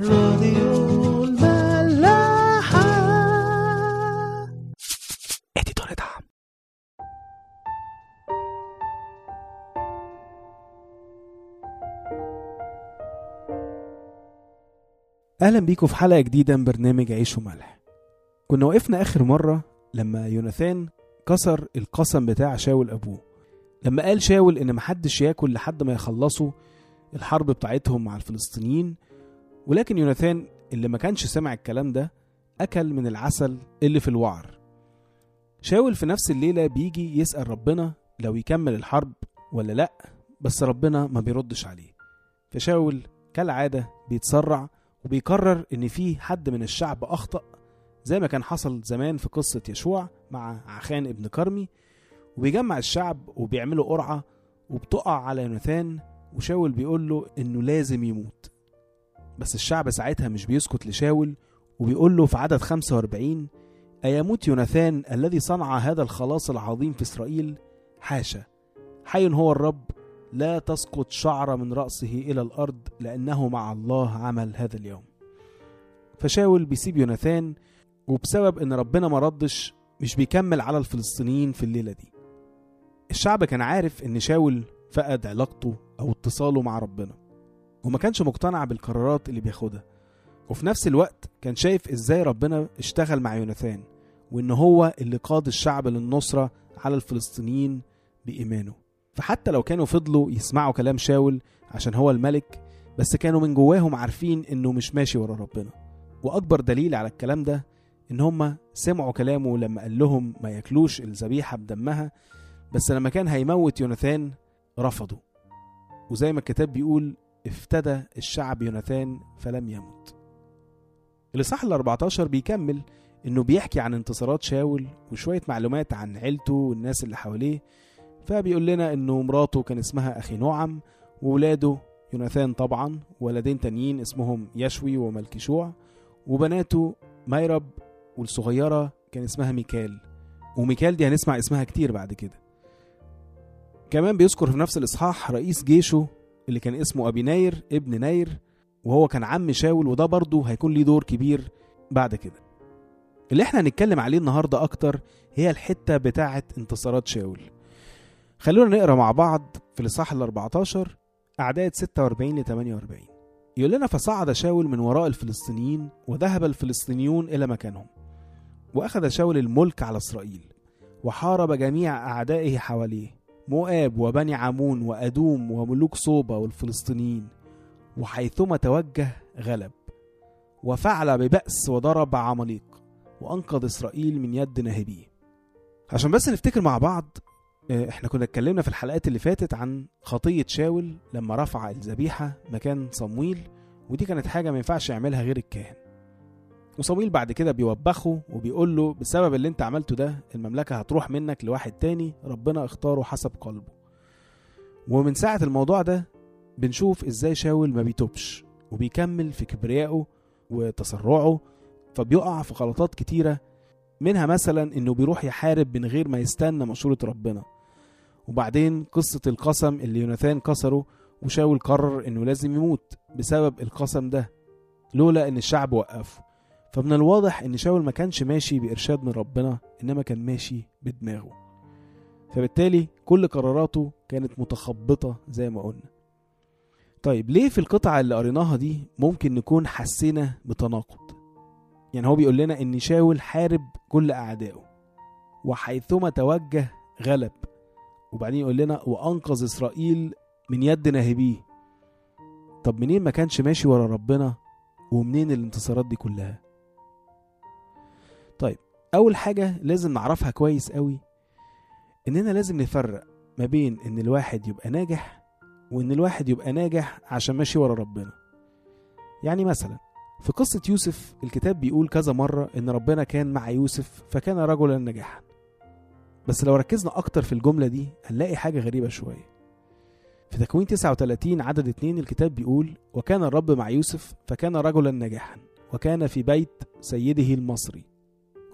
راديو الملاحة. اديتور دعم. أهلا بيكم في حلقة جديدة من برنامج عيش وملح. كنا وقفنا آخر مرة لما يوناثان كسر القسم بتاع شاول أبوه. لما قال شاول إن محدش ياكل لحد ما يخلصوا الحرب بتاعتهم مع الفلسطينيين ولكن يوناثان اللي ما كانش سمع الكلام ده أكل من العسل اللي في الوعر. شاول في نفس الليلة بيجي يسأل ربنا لو يكمل الحرب ولا لأ بس ربنا ما بيردش عليه. فشاول كالعادة بيتسرع وبيقرر إن في حد من الشعب أخطأ زي ما كان حصل زمان في قصة يشوع مع عخان ابن كرمي وبيجمع الشعب وبيعملوا قرعة وبتقع على يوناثان وشاول بيقول له إنه لازم يموت. بس الشعب ساعتها مش بيسكت لشاول وبيقول له في عدد 45 أيموت يوناثان الذي صنع هذا الخلاص العظيم في إسرائيل؟ حاشا. حي هو الرب لا تسقط شعرة من رأسه إلى الأرض لأنه مع الله عمل هذا اليوم. فشاول بيسيب يوناثان وبسبب إن ربنا ما ردش مش بيكمل على الفلسطينيين في الليلة دي. الشعب كان عارف إن شاول فقد علاقته أو اتصاله مع ربنا. وما كانش مقتنع بالقرارات اللي بياخدها. وفي نفس الوقت كان شايف إزاي ربنا اشتغل مع يوناثان وإن هو اللي قاد الشعب للنصرة على الفلسطينيين بإيمانه. فحتى لو كانوا فضلوا يسمعوا كلام شاول عشان هو الملك بس كانوا من جواهم عارفين إنه مش ماشي ورا ربنا. وأكبر دليل على الكلام ده إن هم سمعوا كلامه لما قال لهم ما ياكلوش الذبيحة بدمها بس لما كان هيموت يوناثان رفضوا وزي ما الكتاب بيقول افتدى الشعب يوناثان فلم يمت. الإصحاح ال 14 بيكمل إنه بيحكي عن انتصارات شاول وشوية معلومات عن عيلته والناس اللي حواليه فبيقول لنا إنه مراته كان اسمها أخي نعم وولاده يوناثان طبعا ولدين تانيين اسمهم يشوي وملكشوع وبناته ميرب والصغيرة كان اسمها ميكال وميكال دي هنسمع اسمها كتير بعد كده. كمان بيذكر في نفس الإصحاح رئيس جيشه اللي كان اسمه أبينير ابن نير وهو كان عم شاول وده برضه هيكون ليه دور كبير بعد كده. اللي إحنا هنتكلم عليه النهارده أكتر هي الحتة بتاعة انتصارات شاول. خلونا نقرأ مع بعض في الإصحاح ال 14 اعداد 46 ل 48 يقول لنا فصعد شاول من وراء الفلسطينيين وذهب الفلسطينيون إلى مكانهم وأخذ شاول الملك على إسرائيل وحارب جميع أعدائه حواليه. مؤاب وبني عمون وأدوم وملوك صوبا والفلسطينيين وحيثما توجه غلب وفعل ببأس وضرب عماليق وأنقذ إسرائيل من يد ناهبيه عشان بس نفتكر مع بعض آه، إحنا كنا اتكلمنا في الحلقات اللي فاتت عن خطية شاول لما رفع الذبيحة مكان صمويل ودي كانت حاجة ما ينفعش يعملها غير الكاهن. وصمويل بعد كده بيوبخه وبيقول له بسبب اللي انت عملته ده المملكة هتروح منك لواحد تاني ربنا اختاره حسب قلبه. ومن ساعة الموضوع ده بنشوف إزاي شاول ما بيتوبش وبيكمل في كبريائه وتسرعه فبيقع في غلطات كتيرة منها مثلا إنه بيروح يحارب من غير ما يستنى مشورة ربنا. وبعدين قصة القسم اللي يوناثان كسره وشاول قرر إنه لازم يموت بسبب القسم ده لولا إن الشعب وقفه. فمن الواضح إن شاول ما كانش ماشي بإرشاد من ربنا إنما كان ماشي بدماغه. فبالتالي كل قراراته كانت متخبطة زي ما قلنا. طيب ليه في القطعة اللي قريناها دي ممكن نكون حسينا بتناقض؟ يعني هو بيقول لنا إن شاول حارب كل أعدائه وحيثما توجه غلب وبعدين يقول لنا وأنقذ إسرائيل من يد ناهبيه. طب منين ما كانش ماشي ورا ربنا ومنين الانتصارات دي كلها؟ طيب أول حاجة لازم نعرفها كويس قوي إننا لازم نفرق ما بين إن الواحد يبقى ناجح وإن الواحد يبقى ناجح عشان ماشي ورا ربنا. يعني مثلا في قصة يوسف الكتاب بيقول كذا مرة إن ربنا كان مع يوسف فكان رجلا ناجحا. بس لو ركزنا أكتر في الجملة دي هنلاقي حاجة غريبة شوية. في تكوين 39 عدد 2 الكتاب بيقول وكان الرب مع يوسف فكان رجلا ناجحا وكان في بيت سيده المصري.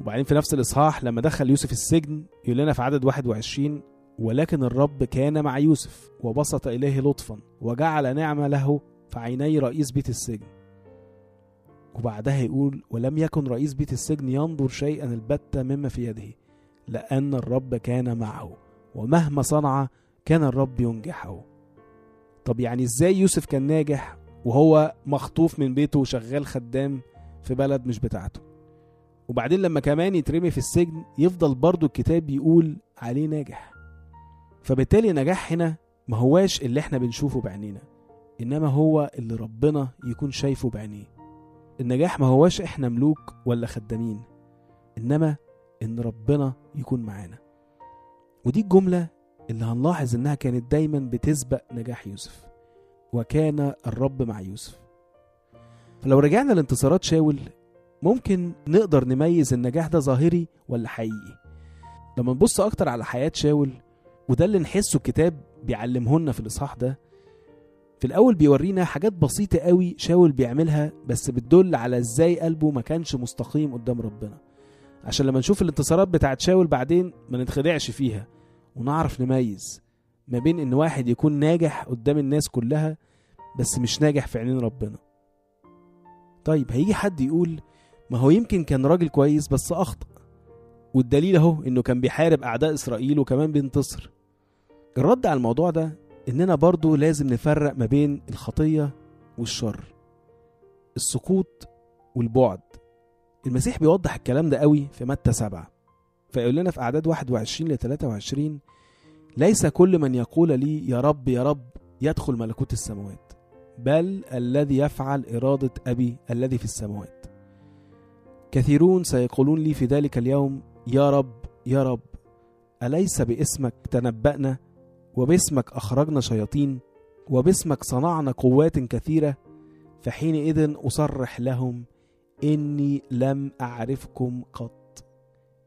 وبعدين في نفس الإصحاح لما دخل يوسف السجن يقول لنا في عدد 21 ولكن الرب كان مع يوسف وبسط إليه لطفا وجعل نعمة له في عيني رئيس بيت السجن. وبعدها يقول ولم يكن رئيس بيت السجن ينظر شيئا البتة مما في يده لأن الرب كان معه ومهما صنع كان الرب ينجحه. طب يعني إزاي يوسف كان ناجح وهو مخطوف من بيته وشغال خدام في بلد مش بتاعته؟ وبعدين لما كمان يترمي في السجن يفضل برضو الكتاب بيقول عليه ناجح. فبالتالي نجاح هنا ما هواش اللي إحنا بنشوفه بعينينا إنما هو اللي ربنا يكون شايفه بعينيه. النجاح ما هواش إحنا ملوك ولا خدامين إنما إن ربنا يكون معانا. ودي الجملة اللي هنلاحظ إنها كانت دايما بتسبق نجاح يوسف وكان الرب مع يوسف. فلو رجعنا لانتصارات شاول ممكن نقدر نميز النجاح ده ظاهري ولا حقيقي. لما نبص أكتر على حياة شاول وده اللي نحسه الكتاب بيعلمهولنا في الاصحاح ده في الأول بيورينا حاجات بسيطة قوي شاول بيعملها بس بتدل على إزاي قلبه ما كانش مستقيم قدام ربنا. عشان لما نشوف الانتصارات بتاعت شاول بعدين ما نتخدعش فيها ونعرف نميز ما بين إن واحد يكون ناجح قدام الناس كلها بس مش ناجح في عينين ربنا. طيب هيجي حد يقول ما هو يمكن كان راجل كويس بس أخطأ. والدليل أهو إنه كان بيحارب أعداء إسرائيل وكمان بينتصر. الرد على الموضوع ده إننا برضو لازم نفرق ما بين الخطية والشر. السقوط والبعد. المسيح بيوضح الكلام ده قوي في متى سبعة. فيقول لنا في أعداد 21 ل 23 ليس كل من يقول لي يا رب يا رب يدخل ملكوت السماوات بل الذي يفعل إرادة أبي الذي في السماوات. كثيرون سيقولون لي في ذلك اليوم يا رب يا رب أليس باسمك تنبأنا؟ وباسمك أخرجنا شياطين وباسمك صنعنا قوات كثيرة فحينئذ أصرح لهم إني لم أعرفكم قط.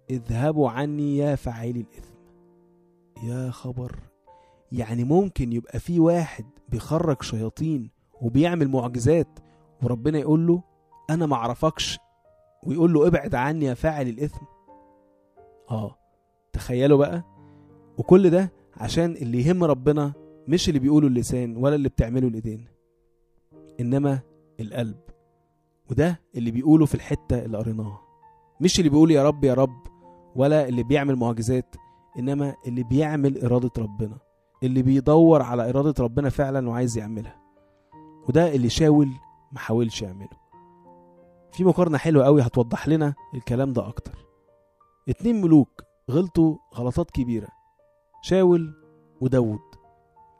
اذهبوا عني يا فاعلي الإثم. يا خبر! يعني ممكن يبقى في واحد بيخرج شياطين وبيعمل معجزات وربنا يقول له أنا معرفكش ويقول له ابعد عني يا فاعل الإثم. آه تخيلوا بقى. وكل ده عشان اللي يهم ربنا مش اللي بيقوله اللسان ولا اللي بتعمله الإيدين إنما القلب. وده اللي بيقوله في الحتة اللي قريناها. مش اللي بيقول يا رب يا رب ولا اللي بيعمل معجزات إنما اللي بيعمل إرادة ربنا اللي بيدور على إرادة ربنا فعلا وعايز يعملها. وده اللي شاول ما حاولش يعمله. في مقارنة حلوة قوي هتوضح لنا الكلام ده أكتر. اتنين ملوك غلطوا غلطات كبيرة شاول وداود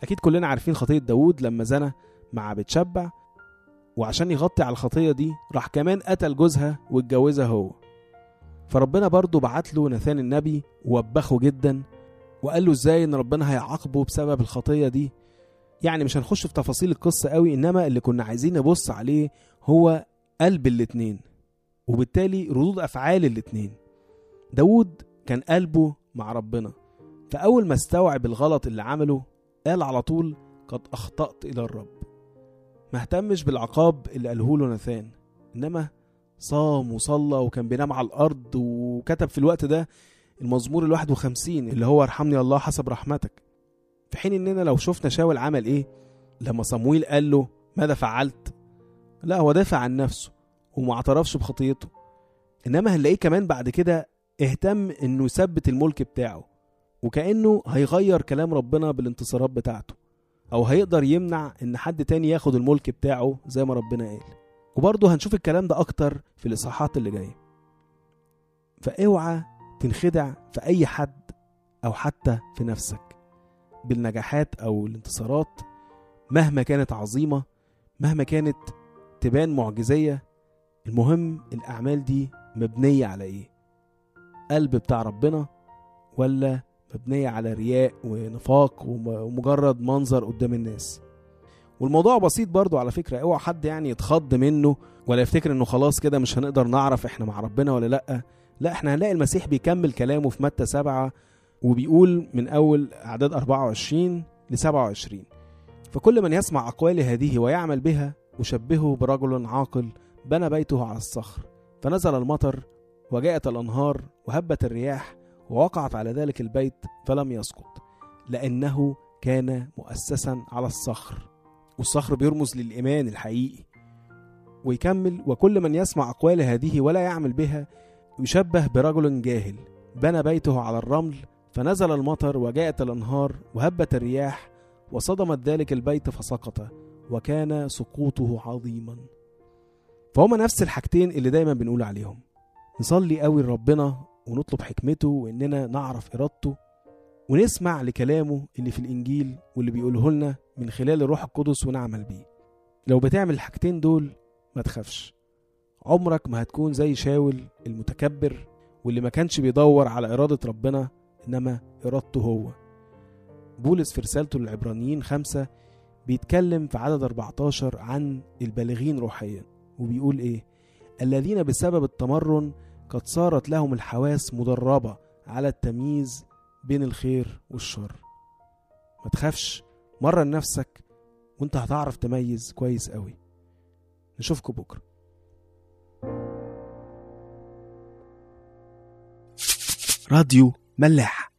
أكيد كلنا عارفين خطية داود لما زنى مع بتشبع وعشان يغطي على الخطية دي راح كمان قتل جوزها واتجوزها هو. فربنا برضه بعت له نثان النبي ووبخه جدا وقال له إزاي إن ربنا هيعاقبه بسبب الخطية دي؟ يعني مش هنخش في تفاصيل القصة قوي إنما اللي كنا عايزين نبص عليه هو قلب الاتنين وبالتالي ردود أفعال الاتنين. داود كان قلبه مع ربنا فأول ما استوعب الغلط اللي عمله قال على طول قد أخطأت إلى الرب. ما اهتمش بالعقاب اللي قاله له نثان إنما صام وصلى وكان بينام على الأرض وكتب في الوقت ده المزمور الواحد وخمسين اللي هو ارحمني الله حسب رحمتك. في حين إننا لو شفنا شاول عمل إيه؟ لما صمويل قال له ماذا فعلت؟ لا هو دافع عن نفسه وما اعترفش بخطيته. إنما هنلاقيه كمان بعد كده اهتم إنه يثبت الملك بتاعه وكأنه هيغير كلام ربنا بالانتصارات بتاعته أو هيقدر يمنع إن حد تاني ياخد الملك بتاعه زي ما ربنا قال. وبرضه هنشوف الكلام ده أكتر في الإصحاحات اللي جاية. فأوعى تنخدع في أي حد أو حتى في نفسك بالنجاحات أو الانتصارات مهما كانت عظيمة مهما كانت تبان معجزية المهم الأعمال دي مبنية على إيه؟ قلب بتاع ربنا ولا مبنية على رياء ونفاق وم- ومجرد منظر قدام الناس؟ والموضوع بسيط برضو على فكرة اوعى حد يعني يتخض منه ولا يفتكر إنه خلاص كده مش هنقدر نعرف إحنا مع ربنا ولا لأ. لأ إحنا هنلاقي المسيح بيكمل كلامه في متى سبعة وبيقول من أول أعداد 24 ل 27 فكل من يسمع اقوالي هذه ويعمل بها أشبهه برجل عاقل بنى بيته على الصخر فنزل المطر وجاءت الأنهار وهبت الرياح ووقعت على ذلك البيت فلم يسقط لأنه كان مؤسسا على الصخر والصخر بيرمز للإيمان الحقيقي. ويكمل وكل من يسمع أقوال هذه ولا يعمل بها يشبه برجل جاهل بنى بيته على الرمل فنزل المطر وجاءت الأنهار وهبت الرياح وصدمت ذلك البيت فسقط وكان سقوطه عظيما. فهما نفس الحاجتين اللي دايما بنقول عليهم. نصلي قوي لربنا ونطلب حكمته وإننا نعرف إرادته ونسمع لكلامه اللي في الإنجيل واللي بيقوله لنا من خلال الروح القدس ونعمل بيه. لو بتعمل الحاجتين دول ما تخافش. عمرك ما هتكون زي شاول المتكبر واللي ما كانش بيدور على إرادة ربنا إنما إرادته هو. بولس في رسالته للعبرانيين خمسة بيتكلم في عدد 14 عن البالغين روحيا وبيقول إيه؟ الذين بسبب التمرن قد صارت لهم الحواس مدربة على التمييز بين الخير والشر. ما تخافش مرن نفسك وأنت هتعرف تميز كويس قوي. نشوفكم بكرة. راديو ملاح.